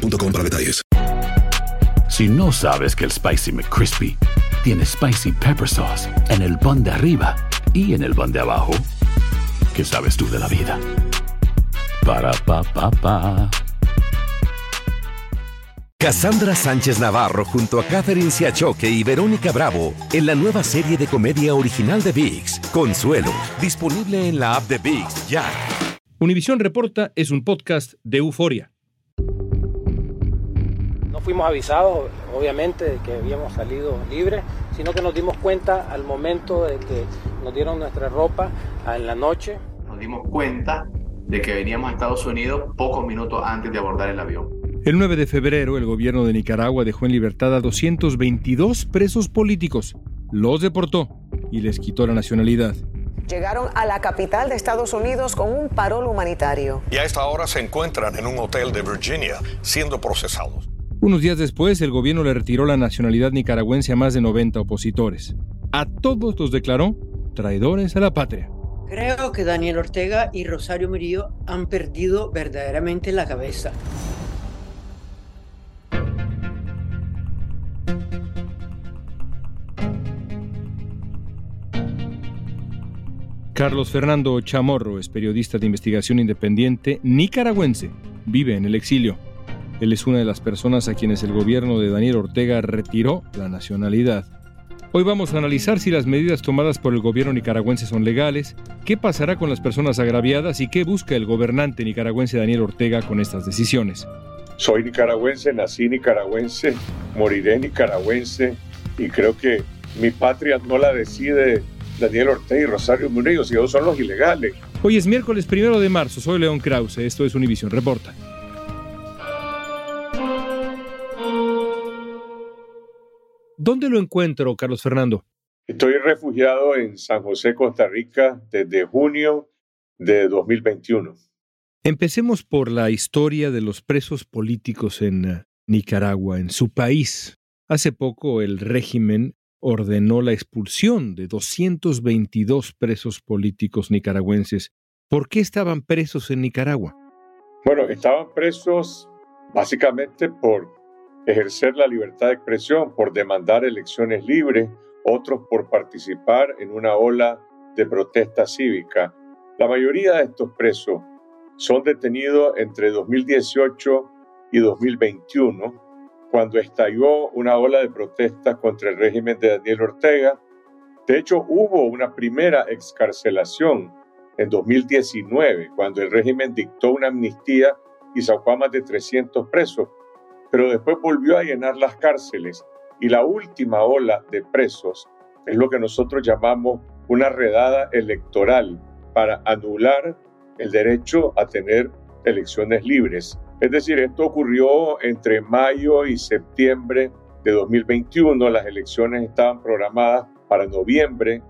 para detalles. Si no sabes que el Spicy McCrispy tiene Spicy Pepper Sauce en el pan de arriba y en el pan de abajo, ¿qué sabes tú de la vida? Para, pa, pa, pa. Cassandra Sánchez Navarro junto a Catherine Siachoque y Verónica Bravo en la nueva serie de comedia original de VIX, Consuelo, disponible en la app de VIX ya. Univisión Reporta es un podcast de euforia fuimos avisados, obviamente, de que habíamos salido libres, sino que nos dimos cuenta al momento de que nos dieron nuestra ropa en la noche. Nos dimos cuenta de que veníamos a Estados Unidos pocos minutos antes de abordar el avión. El 9 de febrero, el gobierno de Nicaragua dejó en libertad a 222 presos políticos, los deportó y les quitó la nacionalidad. Llegaron a la capital de Estados Unidos con un parol humanitario. Y a esta hora se encuentran en un hotel de Virginia siendo procesados. Unos días después, el gobierno le retiró la nacionalidad nicaragüense a más de 90 opositores. A todos los declaró traidores a la patria. Creo que Daniel Ortega y Rosario Murillo han perdido verdaderamente la cabeza. Carlos Fernando Chamorro es periodista de investigación independiente nicaragüense. Vive en el exilio. Él es una de las personas a quienes el gobierno de Daniel Ortega retiró la nacionalidad. Hoy vamos a analizar si las medidas tomadas por el gobierno nicaragüense son legales, qué pasará con las personas agraviadas y qué busca el gobernante nicaragüense Daniel Ortega con estas decisiones. Soy nicaragüense, nací nicaragüense, moriré nicaragüense y creo que mi patria no la decide Daniel Ortega y Rosario Murillo, si ellos son los ilegales. Hoy es miércoles primero de marzo, soy León Krause, esto es Univision Reporta. ¿Dónde lo encuentro, Carlos Fernando? Estoy refugiado en San José, Costa Rica, desde junio de 2021. Empecemos por la historia de los presos políticos en eh, Nicaragua, en su país. Hace poco el régimen ordenó la expulsión de 222 presos políticos nicaragüenses. ¿Por qué estaban presos en Nicaragua? Bueno, estaban presos básicamente por ejercer la libertad de expresión, por demandar elecciones libres, otros por participar en una ola de protesta cívica. La mayoría de estos presos son detenidos entre 2018 y 2021, cuando estalló una ola de protesta contra el régimen de Daniel Ortega. De hecho, hubo una primera excarcelación en 2019, cuando el régimen dictó una amnistía y sacó a más de 300 presos pero después volvió a llenar las cárceles y la última ola de presos es lo que nosotros llamamos una redada electoral para anular el derecho a tener elecciones libres. Es decir, esto ocurrió entre mayo y septiembre de 2021, las elecciones estaban programadas para noviembre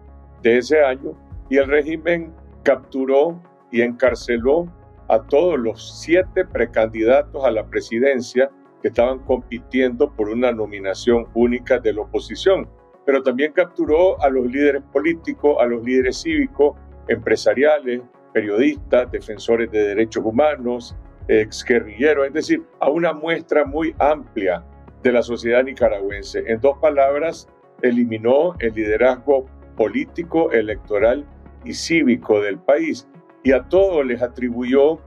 de ese año y el régimen capturó y encarceló a todos los siete precandidatos a la presidencia que estaban compitiendo por una nominación única de la oposición, pero también capturó a los líderes políticos, a los líderes cívicos, empresariales, periodistas, defensores de derechos humanos, exguerrilleros, es decir, a una muestra muy amplia de la sociedad nicaragüense. En dos palabras, eliminó el liderazgo político, electoral y cívico del país y a todos les atribuyó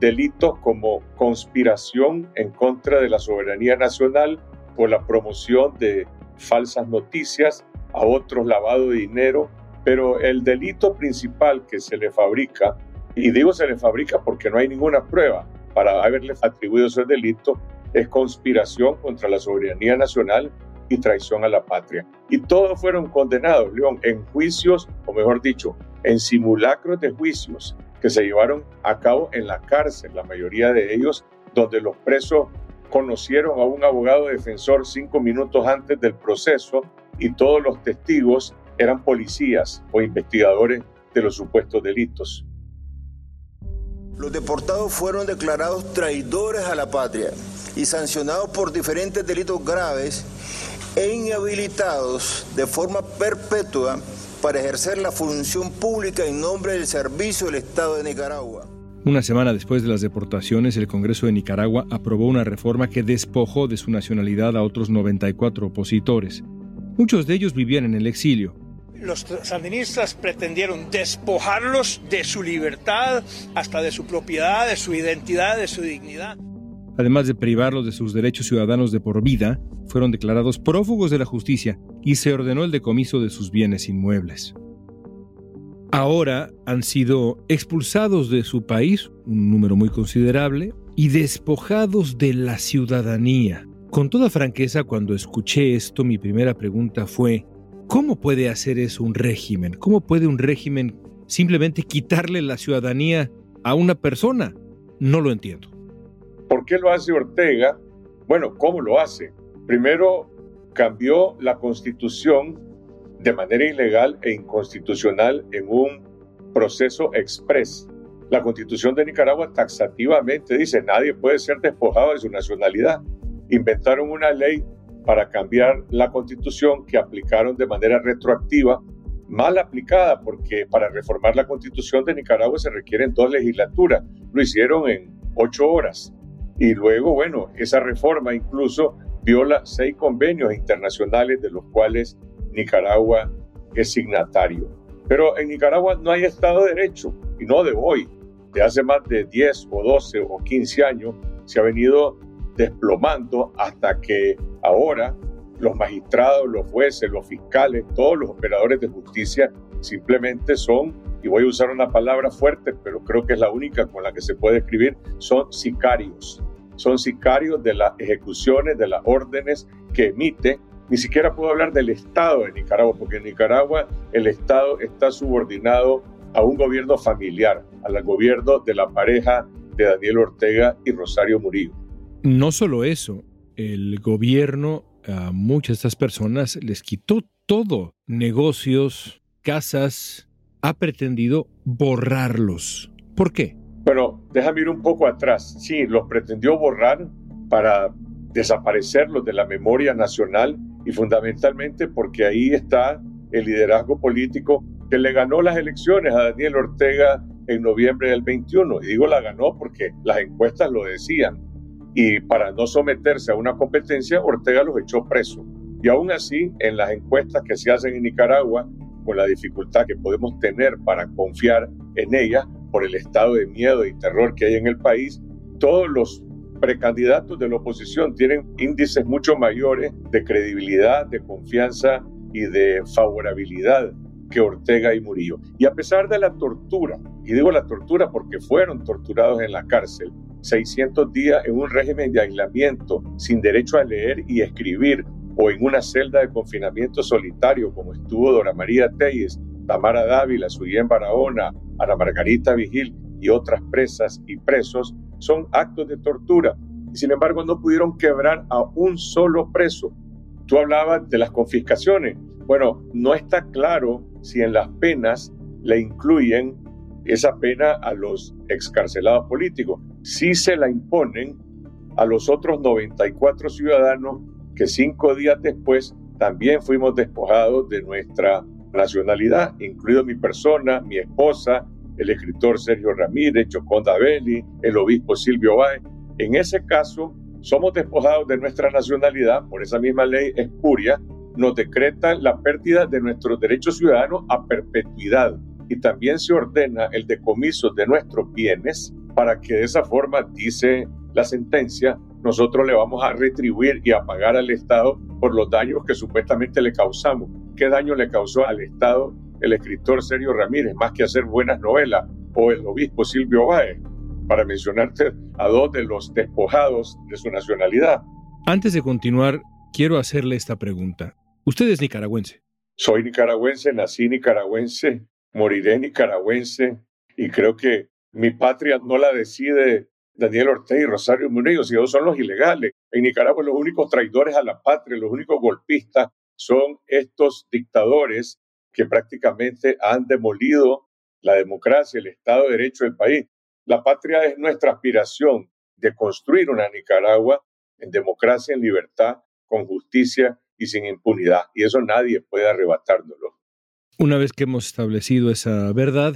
delitos como conspiración en contra de la soberanía nacional por la promoción de falsas noticias, a otros lavado de dinero, pero el delito principal que se le fabrica, y digo se le fabrica porque no hay ninguna prueba para haberle atribuido ese delito, es conspiración contra la soberanía nacional y traición a la patria. Y todos fueron condenados, León, en juicios, o mejor dicho, en simulacros de juicios que se llevaron a cabo en la cárcel, la mayoría de ellos, donde los presos conocieron a un abogado defensor cinco minutos antes del proceso y todos los testigos eran policías o investigadores de los supuestos delitos. Los deportados fueron declarados traidores a la patria y sancionados por diferentes delitos graves e inhabilitados de forma perpetua para ejercer la función pública en nombre del servicio del Estado de Nicaragua. Una semana después de las deportaciones, el Congreso de Nicaragua aprobó una reforma que despojó de su nacionalidad a otros 94 opositores. Muchos de ellos vivían en el exilio. Los sandinistas pretendieron despojarlos de su libertad, hasta de su propiedad, de su identidad, de su dignidad. Además de privarlos de sus derechos ciudadanos de por vida, fueron declarados prófugos de la justicia y se ordenó el decomiso de sus bienes inmuebles. Ahora han sido expulsados de su país, un número muy considerable, y despojados de la ciudadanía. Con toda franqueza, cuando escuché esto, mi primera pregunta fue, ¿cómo puede hacer eso un régimen? ¿Cómo puede un régimen simplemente quitarle la ciudadanía a una persona? No lo entiendo. ¿Por qué lo hace Ortega? Bueno, ¿cómo lo hace? Primero, cambió la constitución de manera ilegal e inconstitucional en un proceso express. La constitución de Nicaragua taxativamente dice nadie puede ser despojado de su nacionalidad. Inventaron una ley para cambiar la constitución que aplicaron de manera retroactiva, mal aplicada porque para reformar la constitución de Nicaragua se requieren dos legislaturas. Lo hicieron en ocho horas. Y luego, bueno, esa reforma incluso viola seis convenios internacionales de los cuales Nicaragua es signatario. Pero en Nicaragua no hay Estado de Derecho, y no de hoy. De hace más de 10 o 12 o 15 años se ha venido desplomando hasta que ahora los magistrados, los jueces, los fiscales, todos los operadores de justicia simplemente son, y voy a usar una palabra fuerte, pero creo que es la única con la que se puede escribir, son sicarios son sicarios de las ejecuciones, de las órdenes que emite. Ni siquiera puedo hablar del Estado de Nicaragua, porque en Nicaragua el Estado está subordinado a un gobierno familiar, al gobierno de la pareja de Daniel Ortega y Rosario Murillo. No solo eso, el gobierno a muchas de estas personas les quitó todo, negocios, casas, ha pretendido borrarlos. ¿Por qué? Bueno, déjame ir un poco atrás. Sí, los pretendió borrar para desaparecerlos de la memoria nacional y fundamentalmente porque ahí está el liderazgo político que le ganó las elecciones a Daniel Ortega en noviembre del 21. Y digo la ganó porque las encuestas lo decían. Y para no someterse a una competencia, Ortega los echó preso. Y aún así, en las encuestas que se hacen en Nicaragua, con la dificultad que podemos tener para confiar en ellas, por el estado de miedo y terror que hay en el país, todos los precandidatos de la oposición tienen índices mucho mayores de credibilidad, de confianza y de favorabilidad que Ortega y Murillo. Y a pesar de la tortura, y digo la tortura porque fueron torturados en la cárcel, 600 días en un régimen de aislamiento, sin derecho a leer y escribir, o en una celda de confinamiento solitario como estuvo Dora María Telles, Tamara Dávila, Suyén Barahona, Ana Margarita Vigil y otras presas y presos son actos de tortura. Y sin embargo no pudieron quebrar a un solo preso. Tú hablabas de las confiscaciones. Bueno, no está claro si en las penas le incluyen esa pena a los excarcelados políticos. Sí se la imponen a los otros 94 ciudadanos que cinco días después también fuimos despojados de nuestra nacionalidad, incluido mi persona, mi esposa, el escritor Sergio Ramírez, Choconda Belli, el obispo Silvio Báez. En ese caso, somos despojados de nuestra nacionalidad por esa misma ley espuria, nos decreta la pérdida de nuestros derechos ciudadanos a perpetuidad y también se ordena el decomiso de nuestros bienes para que de esa forma, dice la sentencia, nosotros le vamos a retribuir y a pagar al Estado por los daños que supuestamente le causamos. ¿Qué daño le causó al Estado el escritor Sergio Ramírez, más que hacer buenas novelas, o el obispo Silvio Báez, para mencionarte a dos de los despojados de su nacionalidad? Antes de continuar, quiero hacerle esta pregunta. ¿Usted es nicaragüense? Soy nicaragüense, nací nicaragüense, moriré nicaragüense y creo que mi patria no la decide Daniel Ortega y Rosario Murillo, si ellos son los ilegales. En Nicaragua los únicos traidores a la patria, los únicos golpistas son estos dictadores que prácticamente han demolido la democracia, el Estado de Derecho del país. La patria es nuestra aspiración de construir una Nicaragua en democracia, en libertad, con justicia y sin impunidad. Y eso nadie puede arrebatárnoslo. Una vez que hemos establecido esa verdad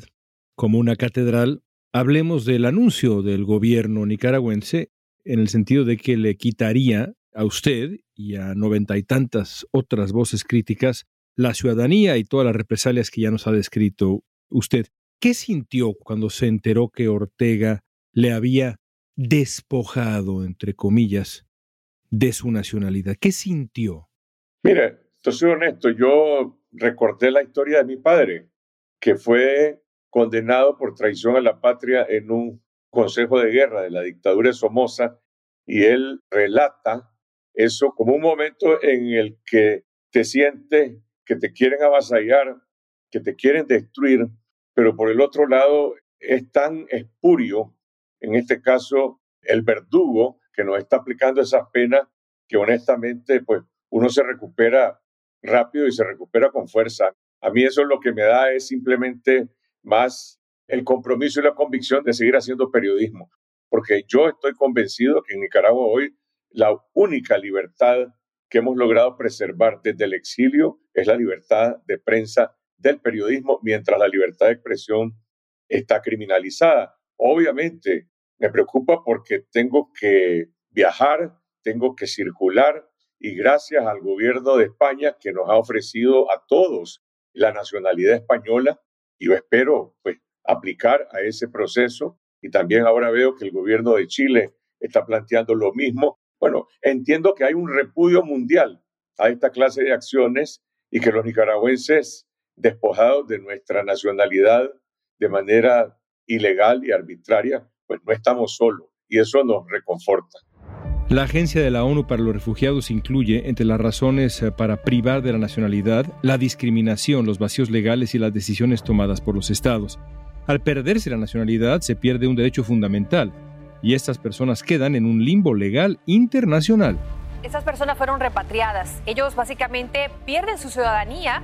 como una catedral, hablemos del anuncio del gobierno nicaragüense en el sentido de que le quitaría a usted y a noventa y tantas otras voces críticas la ciudadanía y todas las represalias que ya nos ha descrito usted. ¿Qué sintió cuando se enteró que Ortega le había despojado, entre comillas, de su nacionalidad? ¿Qué sintió? Mire, soy honesto, yo recordé la historia de mi padre, que fue condenado por traición a la patria en un consejo de guerra de la dictadura de Somoza, y él relata eso como un momento en el que te sientes que te quieren avasallar, que te quieren destruir, pero por el otro lado es tan espurio, en este caso el verdugo que nos está aplicando esas penas, que honestamente pues uno se recupera rápido y se recupera con fuerza. A mí eso es lo que me da es simplemente más el compromiso y la convicción de seguir haciendo periodismo, porque yo estoy convencido que en Nicaragua hoy la única libertad que hemos logrado preservar desde el exilio es la libertad de prensa del periodismo, mientras la libertad de expresión está criminalizada. Obviamente, me preocupa porque tengo que viajar, tengo que circular y gracias al gobierno de España que nos ha ofrecido a todos la nacionalidad española, y yo espero pues aplicar a ese proceso y también ahora veo que el gobierno de Chile está planteando lo mismo bueno, entiendo que hay un repudio mundial a esta clase de acciones y que los nicaragüenses despojados de nuestra nacionalidad de manera ilegal y arbitraria, pues no estamos solos y eso nos reconforta. La Agencia de la ONU para los Refugiados incluye entre las razones eh, para privar de la nacionalidad la discriminación, los vacíos legales y las decisiones tomadas por los estados. Al perderse la nacionalidad se pierde un derecho fundamental, y estas personas quedan en un limbo legal internacional. Estas personas fueron repatriadas. Ellos básicamente pierden su ciudadanía.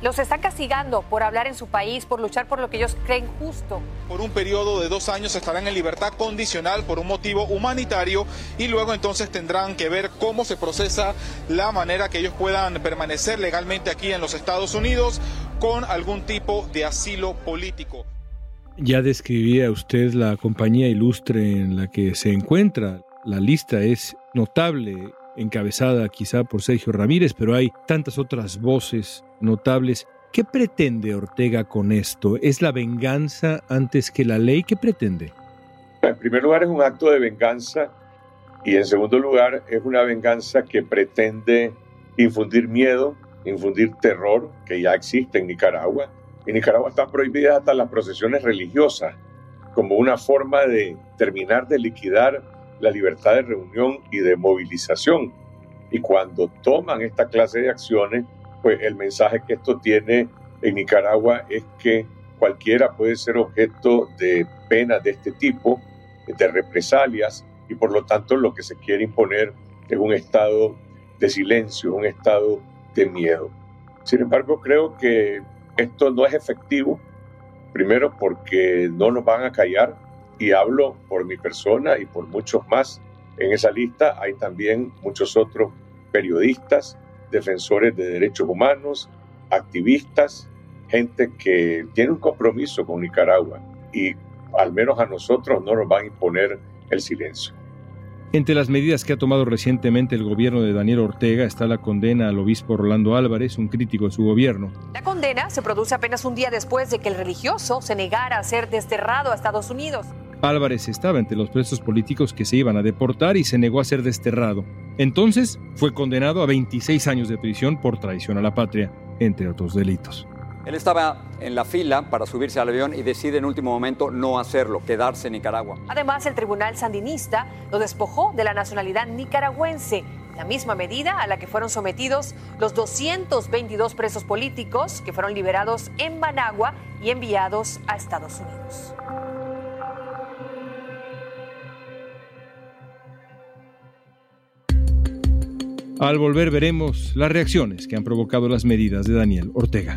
Los están castigando por hablar en su país, por luchar por lo que ellos creen justo. Por un periodo de dos años estarán en libertad condicional por un motivo humanitario y luego entonces tendrán que ver cómo se procesa la manera que ellos puedan permanecer legalmente aquí en los Estados Unidos con algún tipo de asilo político. Ya describía usted la compañía ilustre en la que se encuentra. La lista es notable, encabezada quizá por Sergio Ramírez, pero hay tantas otras voces notables. ¿Qué pretende Ortega con esto? ¿Es la venganza antes que la ley? ¿Qué pretende? En primer lugar es un acto de venganza y en segundo lugar es una venganza que pretende infundir miedo, infundir terror, que ya existe en Nicaragua, en Nicaragua están prohibidas hasta las procesiones religiosas como una forma de terminar de liquidar la libertad de reunión y de movilización. Y cuando toman esta clase de acciones, pues el mensaje que esto tiene en Nicaragua es que cualquiera puede ser objeto de penas de este tipo, de represalias, y por lo tanto lo que se quiere imponer es un estado de silencio, un estado de miedo. Sin embargo, creo que esto no es efectivo, primero porque no nos van a callar y hablo por mi persona y por muchos más. En esa lista hay también muchos otros periodistas, defensores de derechos humanos, activistas, gente que tiene un compromiso con Nicaragua y al menos a nosotros no nos van a imponer el silencio. Entre las medidas que ha tomado recientemente el gobierno de Daniel Ortega está la condena al obispo Rolando Álvarez, un crítico de su gobierno. La condena se produce apenas un día después de que el religioso se negara a ser desterrado a Estados Unidos. Álvarez estaba entre los presos políticos que se iban a deportar y se negó a ser desterrado. Entonces fue condenado a 26 años de prisión por traición a la patria, entre otros delitos. Él estaba en la fila para subirse al avión y decide en último momento no hacerlo, quedarse en Nicaragua. Además, el tribunal sandinista lo despojó de la nacionalidad nicaragüense, la misma medida a la que fueron sometidos los 222 presos políticos que fueron liberados en Managua y enviados a Estados Unidos. Al volver veremos las reacciones que han provocado las medidas de Daniel Ortega.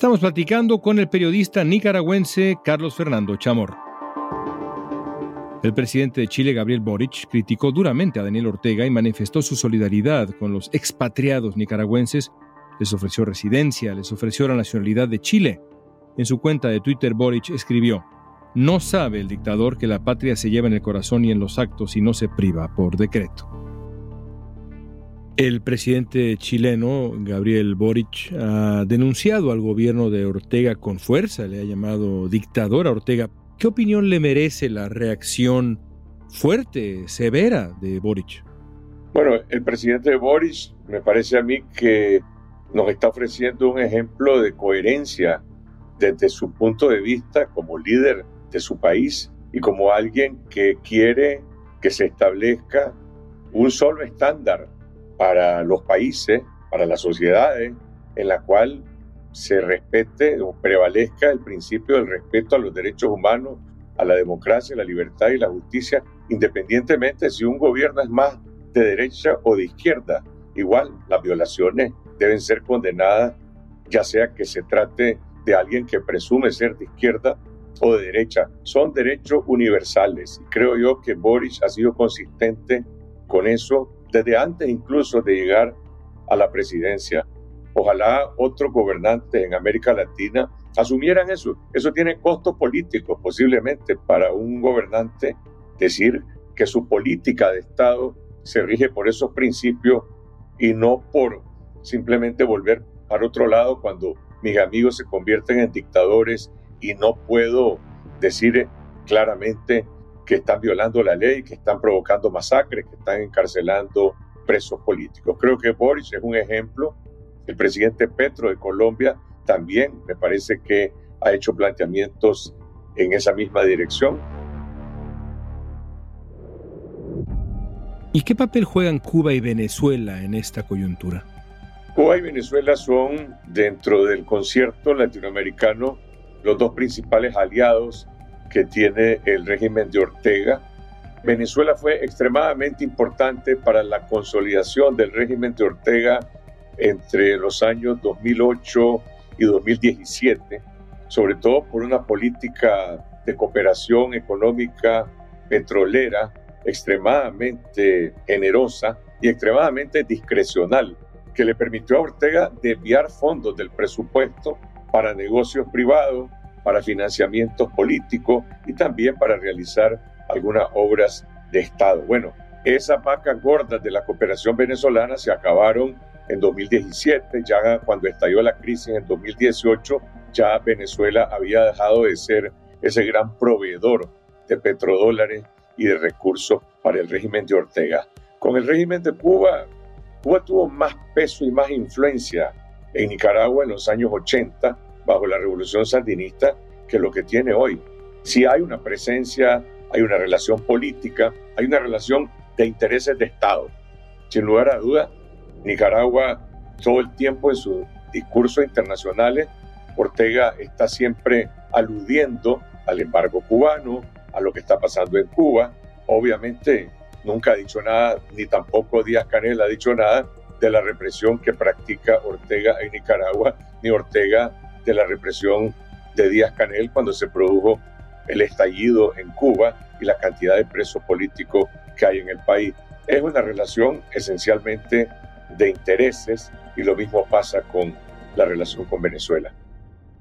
Estamos platicando con el periodista nicaragüense Carlos Fernando Chamor. El presidente de Chile, Gabriel Boric, criticó duramente a Daniel Ortega y manifestó su solidaridad con los expatriados nicaragüenses. Les ofreció residencia, les ofreció la nacionalidad de Chile. En su cuenta de Twitter, Boric escribió, No sabe el dictador que la patria se lleva en el corazón y en los actos y no se priva por decreto. El presidente chileno, Gabriel Boric, ha denunciado al gobierno de Ortega con fuerza, le ha llamado dictador a Ortega. ¿Qué opinión le merece la reacción fuerte, severa de Boric? Bueno, el presidente Boric me parece a mí que nos está ofreciendo un ejemplo de coherencia desde su punto de vista como líder de su país y como alguien que quiere que se establezca un solo estándar para los países, para las sociedades, en la cual se respete o prevalezca el principio del respeto a los derechos humanos, a la democracia, la libertad y la justicia, independientemente si un gobierno es más de derecha o de izquierda. Igual, las violaciones deben ser condenadas, ya sea que se trate de alguien que presume ser de izquierda o de derecha. Son derechos universales. Creo yo que Boris ha sido consistente con eso desde antes incluso de llegar a la presidencia. Ojalá otros gobernantes en América Latina asumieran eso. Eso tiene costos políticos posiblemente para un gobernante decir que su política de Estado se rige por esos principios y no por simplemente volver para otro lado cuando mis amigos se convierten en dictadores y no puedo decir claramente que están violando la ley, que están provocando masacres, que están encarcelando presos políticos. Creo que Boris es un ejemplo. El presidente Petro de Colombia también me parece que ha hecho planteamientos en esa misma dirección. ¿Y qué papel juegan Cuba y Venezuela en esta coyuntura? Cuba y Venezuela son, dentro del concierto latinoamericano, los dos principales aliados que tiene el régimen de Ortega. Venezuela fue extremadamente importante para la consolidación del régimen de Ortega entre los años 2008 y 2017, sobre todo por una política de cooperación económica petrolera extremadamente generosa y extremadamente discrecional, que le permitió a Ortega desviar fondos del presupuesto para negocios privados para financiamientos políticos y también para realizar algunas obras de Estado. Bueno, esas vacas gordas de la cooperación venezolana se acabaron en 2017, ya cuando estalló la crisis en 2018, ya Venezuela había dejado de ser ese gran proveedor de petrodólares y de recursos para el régimen de Ortega. Con el régimen de Cuba, Cuba tuvo más peso y más influencia en Nicaragua en los años 80 bajo la revolución sandinista que lo que tiene hoy. Si hay una presencia, hay una relación política, hay una relación de intereses de Estado. Sin lugar a duda, Nicaragua todo el tiempo en sus discursos internacionales, Ortega está siempre aludiendo al embargo cubano, a lo que está pasando en Cuba. Obviamente nunca ha dicho nada, ni tampoco Díaz Canel ha dicho nada de la represión que practica Ortega en Nicaragua, ni Ortega de la represión de Díaz Canel cuando se produjo el estallido en Cuba y la cantidad de presos políticos que hay en el país. Es una relación esencialmente de intereses y lo mismo pasa con la relación con Venezuela.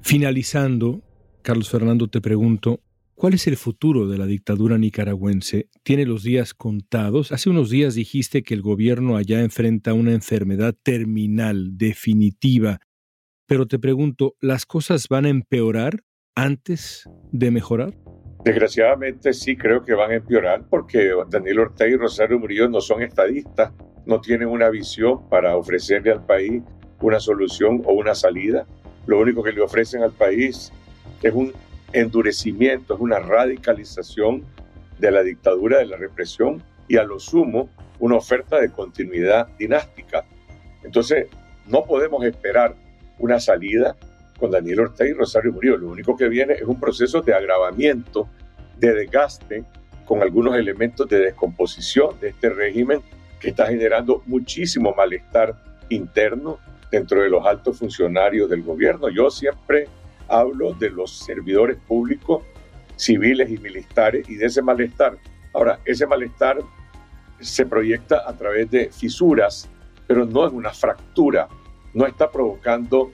Finalizando, Carlos Fernando, te pregunto, ¿cuál es el futuro de la dictadura nicaragüense? ¿Tiene los días contados? Hace unos días dijiste que el gobierno allá enfrenta una enfermedad terminal, definitiva. Pero te pregunto, ¿las cosas van a empeorar antes de mejorar? Desgraciadamente sí creo que van a empeorar porque Daniel Ortega y Rosario Murillo no son estadistas, no tienen una visión para ofrecerle al país una solución o una salida. Lo único que le ofrecen al país es un endurecimiento, es una radicalización de la dictadura, de la represión y a lo sumo una oferta de continuidad dinástica. Entonces, no podemos esperar una salida con Daniel Ortega y Rosario Murillo. Lo único que viene es un proceso de agravamiento, de desgaste, con algunos elementos de descomposición de este régimen que está generando muchísimo malestar interno dentro de los altos funcionarios del gobierno. Yo siempre hablo de los servidores públicos, civiles y militares y de ese malestar. Ahora, ese malestar se proyecta a través de fisuras, pero no es una fractura, no está provocando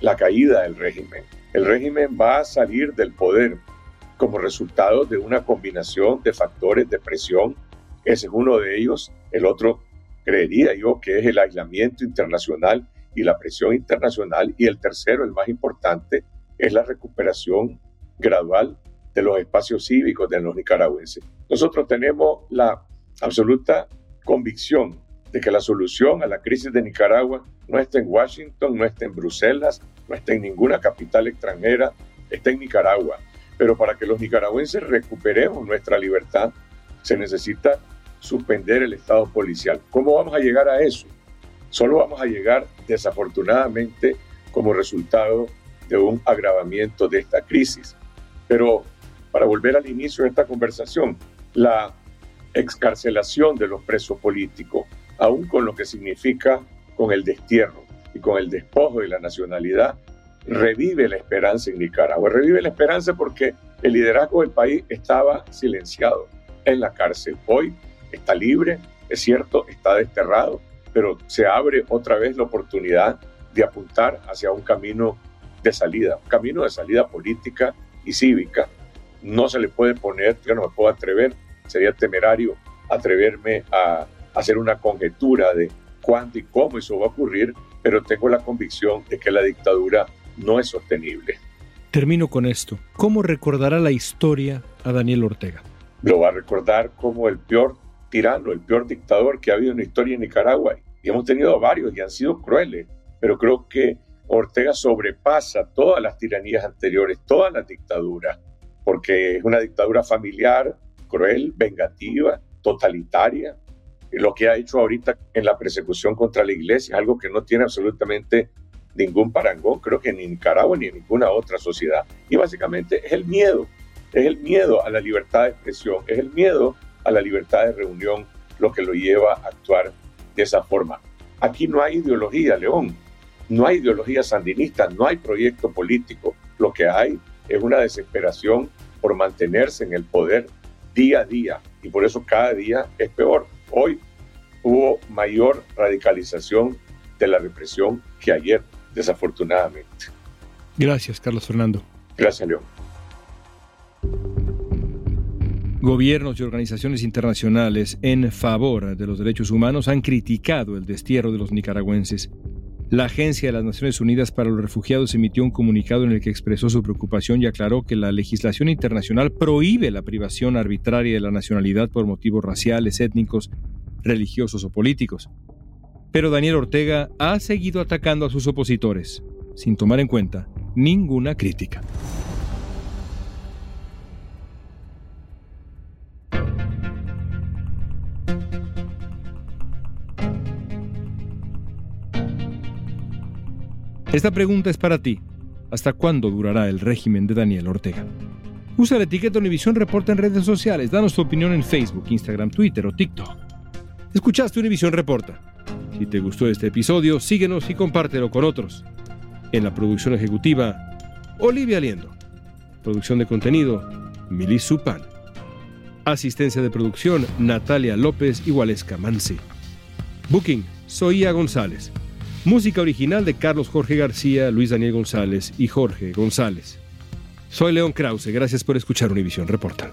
la caída del régimen. El régimen va a salir del poder como resultado de una combinación de factores de presión. Ese es uno de ellos. El otro, creería yo, que es el aislamiento internacional y la presión internacional. Y el tercero, el más importante, es la recuperación gradual de los espacios cívicos de los nicaragüenses. Nosotros tenemos la absoluta convicción de que la solución a la crisis de Nicaragua no está en Washington, no está en Bruselas, no está en ninguna capital extranjera, está en Nicaragua. Pero para que los nicaragüenses recuperemos nuestra libertad, se necesita suspender el Estado policial. ¿Cómo vamos a llegar a eso? Solo vamos a llegar, desafortunadamente, como resultado de un agravamiento de esta crisis. Pero para volver al inicio de esta conversación, la excarcelación de los presos políticos, aún con lo que significa con el destierro y con el despojo de la nacionalidad, revive la esperanza en Nicaragua. Revive la esperanza porque el liderazgo del país estaba silenciado en la cárcel. Hoy está libre, es cierto, está desterrado, pero se abre otra vez la oportunidad de apuntar hacia un camino de salida, un camino de salida política y cívica. No se le puede poner, yo no me puedo atrever, sería temerario atreverme a hacer una conjetura de cuándo y cómo eso va a ocurrir, pero tengo la convicción de que la dictadura no es sostenible. Termino con esto. ¿Cómo recordará la historia a Daniel Ortega? Lo va a recordar como el peor tirano, el peor dictador que ha habido en la historia de Nicaragua. Y hemos tenido varios y han sido crueles, pero creo que Ortega sobrepasa todas las tiranías anteriores, todas las dictaduras, porque es una dictadura familiar, cruel, vengativa, totalitaria. Lo que ha hecho ahorita en la persecución contra la iglesia es algo que no tiene absolutamente ningún parangón, creo que ni en Nicaragua ni en ninguna otra sociedad. Y básicamente es el miedo, es el miedo a la libertad de expresión, es el miedo a la libertad de reunión lo que lo lleva a actuar de esa forma. Aquí no hay ideología, León. No hay ideología sandinista, no hay proyecto político. Lo que hay es una desesperación por mantenerse en el poder día a día y por eso cada día es peor. Hoy hubo mayor radicalización de la represión que ayer, desafortunadamente. Gracias, Carlos Fernando. Gracias, León. Gobiernos y organizaciones internacionales en favor de los derechos humanos han criticado el destierro de los nicaragüenses. La Agencia de las Naciones Unidas para los Refugiados emitió un comunicado en el que expresó su preocupación y aclaró que la legislación internacional prohíbe la privación arbitraria de la nacionalidad por motivos raciales, étnicos, religiosos o políticos. Pero Daniel Ortega ha seguido atacando a sus opositores, sin tomar en cuenta ninguna crítica. Esta pregunta es para ti. ¿Hasta cuándo durará el régimen de Daniel Ortega? Usa la etiqueta Univisión Reporta en redes sociales. Danos tu opinión en Facebook, Instagram, Twitter o TikTok. Escuchaste Univisión Reporta. Si te gustó este episodio, síguenos y compártelo con otros. En la producción ejecutiva, Olivia Liendo. Producción de contenido, Mili Supan. Asistencia de producción, Natalia López y Mansi. Booking, Soía González. Música original de Carlos Jorge García, Luis Daniel González y Jorge González. Soy León Krause, gracias por escuchar Univisión Reporta.